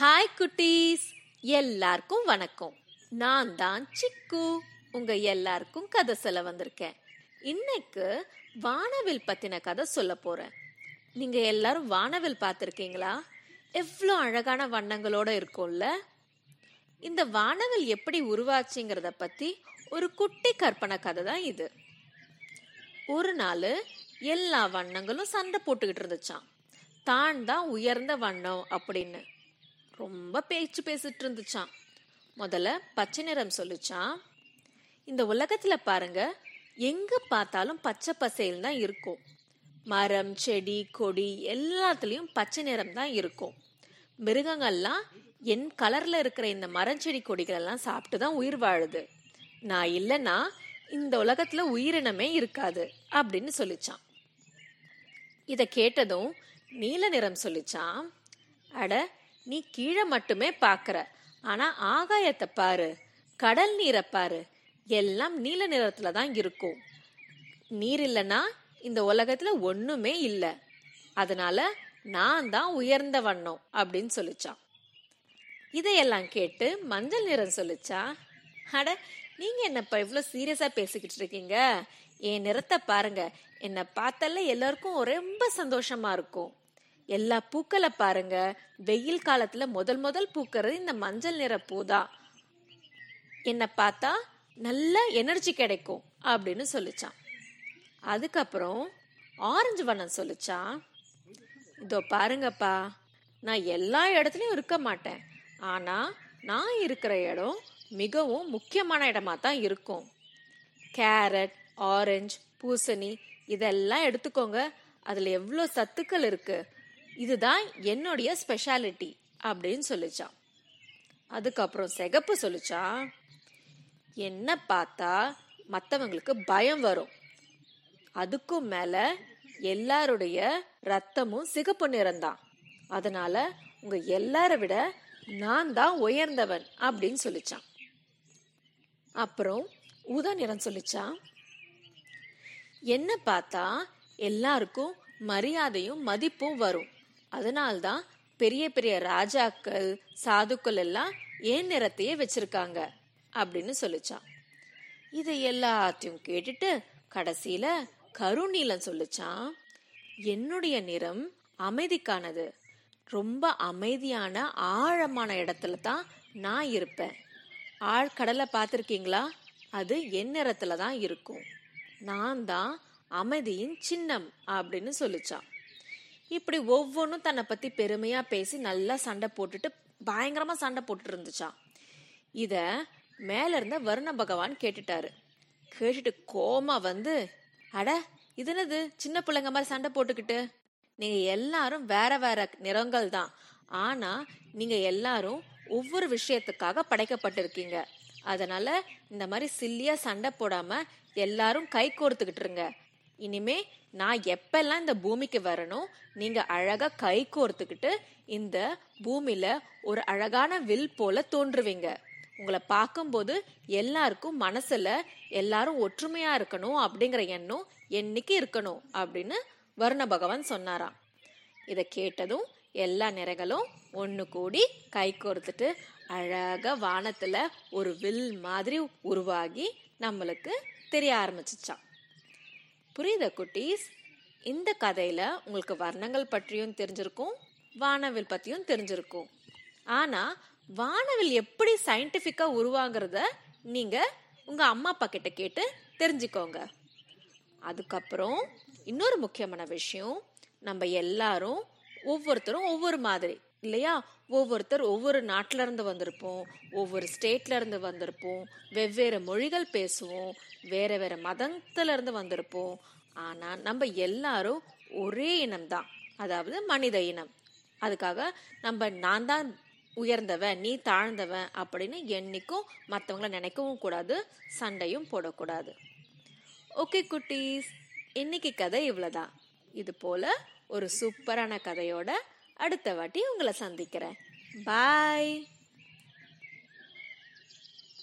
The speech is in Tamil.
ஹாய் குட்டீஸ். எல்லாருக்கும் வணக்கம். நான் தான் சிக்கு. உங்க எல்லாருக்கும் கதை சொல்ல வந்திருக்கேன். இன்னைக்கு வானவில் பத்தின கதை சொல்ல போறேன். நீங்க எல்லாரும் வானவில் பார்த்துருக்கீங்களா? எவ்வளோ அழகான வண்ணங்களோட இருக்கும்ல? இந்த வானவில் எப்படி உருவாச்சுங்கிறத பத்தி ஒரு குட்டி கற்பனை கதை தான் இது. ஒரு நாள் எல்லா வண்ணங்களும் சண்டை போட்டுக்கிட்டு இருந்துச்சான் தான் தான் உயர்ந்த வண்ணம் அப்படின்னு. ரொம்ப பேச்சு பேசிட்டு இருந்துச்சான் முதல்ல பச்சை நிறம் சொல்லிச்சான் இந்த உலகத்துல பாருங்க எங்க பார்த்தாலும் பச்சை பசையில் தான் இருக்கும். மரம் செடி கொடி எல்லாத்துலயும் பச்சை நிறம் தான் இருக்கும். மிருகங்கள்லாம் என் கலர்ல இருக்கிற இந்த மரம் செடி கொடிகள் எல்லாம் சாப்பிட்டு தான் உயிர் வாழுது. நான் இல்லைன்னா இந்த உலகத்துல உயிரினமே இருக்காது அப்படின்னு சொல்லிச்சான் இத கேட்டதும் நீல நிறம் சொல்லிச்சான் அட நீ கீழே மட்டுமே பாக்குற ஆனா ஆகாயத்தை பாரு. கடல் நீரை பாரு. எல்லாம் நீல நிறத்துல தான் இருக்கும். நீர் இல்லைன்னா இந்த உலகத்துல ஒண்ணுமே இல்லை. அதனால நான் தான் உயர்ந்த வண்ணம் அப்படின்னு சொல்லிச்சான். இதையெல்லாம் கேட்டு மஞ்சள் நிறம் சொல்லிச்சா அட நீங்க என்னப்பா இவ்வளோ சீரியஸா பேசிக்கிட்டு இருக்கீங்க? என் நிறத்தை பாருங்க. என்னை பார்த்தால எல்லாருக்கும் ரொம்ப சந்தோஷமா இருக்கும். எல்லா பூக்களை பாருங்க. வெயில் காலத்துல முதல் முதல் பூக்கிறது இந்த மஞ்சள் நிற பூதான். என்னை பார்த்தா நல்ல எனர்ஜி கிடைக்கும் அப்படின்னு சொல்லிச்சான். அதுக்கப்புறம் ஆரஞ்சு வண்ணம் சொல்லிச்சான். இதோ பாருங்கப்பா நான் எல்லா இடத்துலையும் இருக்க மாட்டேன். ஆனா நான் இருக்கிற இடம் மிகவும் முக்கியமான இடமா தான் இருக்கும். கேரட் ஆரஞ்சு பூசணி இதெல்லாம் எடுத்துக்கோங்க. அதில் எவ்வளோ சத்துக்கள் இருக்குது இதுதான் என்னுடைய ஸ்பெஷாலிட்டி அப்படின்னு சொல்லிச்சான். அதுக்கப்புறம் சிகப்பு சொல்லிச்சான் என்ன பார்த்தா மற்றவங்களுக்கு பயம் வரும். அதுக்கும் மேல எல்லாருடைய ரத்தமும் சிகப்பு நிறம்தான். அதனால உங்க எல்லார விட நான் தான் உயர்ந்தவன் அப்படின்னு சொல்லிச்சான். அப்புறம் ஊதா நிறம் சொல்லிச்சான். என்ன பார்த்தா எல்லாருக்கும் மரியாதையும் மதிப்பும் வரும். அதனால்தான் பெரிய பெரிய ராஜாக்கள் சாதுக்கள் எல்லாம் ஏன் நிறத்தையே வச்சிருக்காங்க அப்படின்னு சொல்லிச்சான். இதை எல்லாத்தையும் கேட்டுட்டு கடைசியில கருநீலம் சொல்லிச்சான் என்னுடைய நிறம் அமைதிக்கானது. ரொம்ப அமைதியான ஆழமான இடத்துல தான் நான் இருப்பேன். ஆழ்கடலை பார்த்துருக்கீங்களா? அது என் நிறத்துல தான் இருக்கும். நான் தான் அமைதியின் சின்னம் அப்படின்னு சொல்லிச்சான். இப்படி ஒவ்வொன்றும் தன்னை பத்தி பெருமையா பேசி நல்லா சண்டை போட்டுட்டு பயங்கரமா சண்டை போட்டுட்டு இருந்துச்சான் இத மேல இருந்த வருண பகவான் கேட்டுட்டாரு. கேட்டுட்டு கோமா வந்து அட இது என்னது? சின்ன பிள்ளைங்க மாதிரி சண்டை போட்டுக்கிட்டு. நீங்க எல்லாரும் வேற வேற நிறங்கள் தான். ஆனா நீங்க எல்லாரும் ஒவ்வொரு விஷயத்துக்காக படைக்கப்பட்டிருக்கீங்க. அதனால இந்த மாதிரி சில்லியா சண்டை போடாம எல்லாரும் கை கோர்த்துக்கிட்டு இருங்க. இனிமே நான் எப்பெல்லாம் இந்த பூமிக்கு வரணும் நீங்க அழகா கை கோர்த்துக்கிட்டு இந்த பூமியில ஒரு அழகான வில் போல தோன்றுவீங்க. உங்களை பார்க்கும்போது எல்லாருக்கும் மனசுல எல்லாரும் ஒற்றுமையா இருக்கணும் அப்படிங்கிற எண்ணம் என்னைக்கு இருக்கணும் அப்படின்னு வருண பகவான் சொன்னாராம். இதை கேட்டதும் எல்லா நிறைகளும் ஒன்று கூடி கை கோர்த்துட்டு அழகாக வானத்துல ஒரு வில் மாதிரி உருவாகி நம்மளுக்கு தெரிய ஆரம்பிச்சிச்சான் புரியுதா குட்டீஸ்? இந்த கதையில உங்களுக்கு வர்ணங்கள் பற்றியும் தெரிஞ்சிருக்கும் வானவில் பத்தியும் தெரிஞ்சிருக்கும். ஆனா வானவில் எப்படி சயின்டிபிக்கா உருவாங்கிறத நீங்க உங்க அம்மா அப்பா கிட்ட கேட்டு தெரிஞ்சுக்கோங்க. அதுக்கப்புறம் இன்னொரு முக்கியமான விஷயம் நம்ம எல்லாரும் ஒவ்வொருத்தரும் ஒவ்வொரு மாதிரி இல்லையா? ஒவ்வொருத்தர் ஒவ்வொரு நாட்டில இருந்து வந்திருப்போம் ஒவ்வொரு ஸ்டேட்ல இருந்து வந்திருப்போம் வெவ்வேறு மொழிகள் பேசுவோம் வேற வேற மதத்துல இருந்து வந்திருப்போம். ஆனா நம்ம எல்லாரும் ஒரே இனம்தான் அதாவது மனித இனம். அதுக்காக நம்ம நான் தான் உயர்ந்தவன் நீ தாழ்ந்தவன் அப்படின்னு என்னைக்கும் மற்றவங்கள நினைக்கவும் கூடாது சண்டையும் போடக்கூடாது. ஓகே குட்டீஸ். இன்னைக்கு கதை இவ்வளோதான் இது போல ஒரு சூப்பரான கதையோட அடுத்த வாட்டி உங்களை சந்திக்கிறேன். பாய்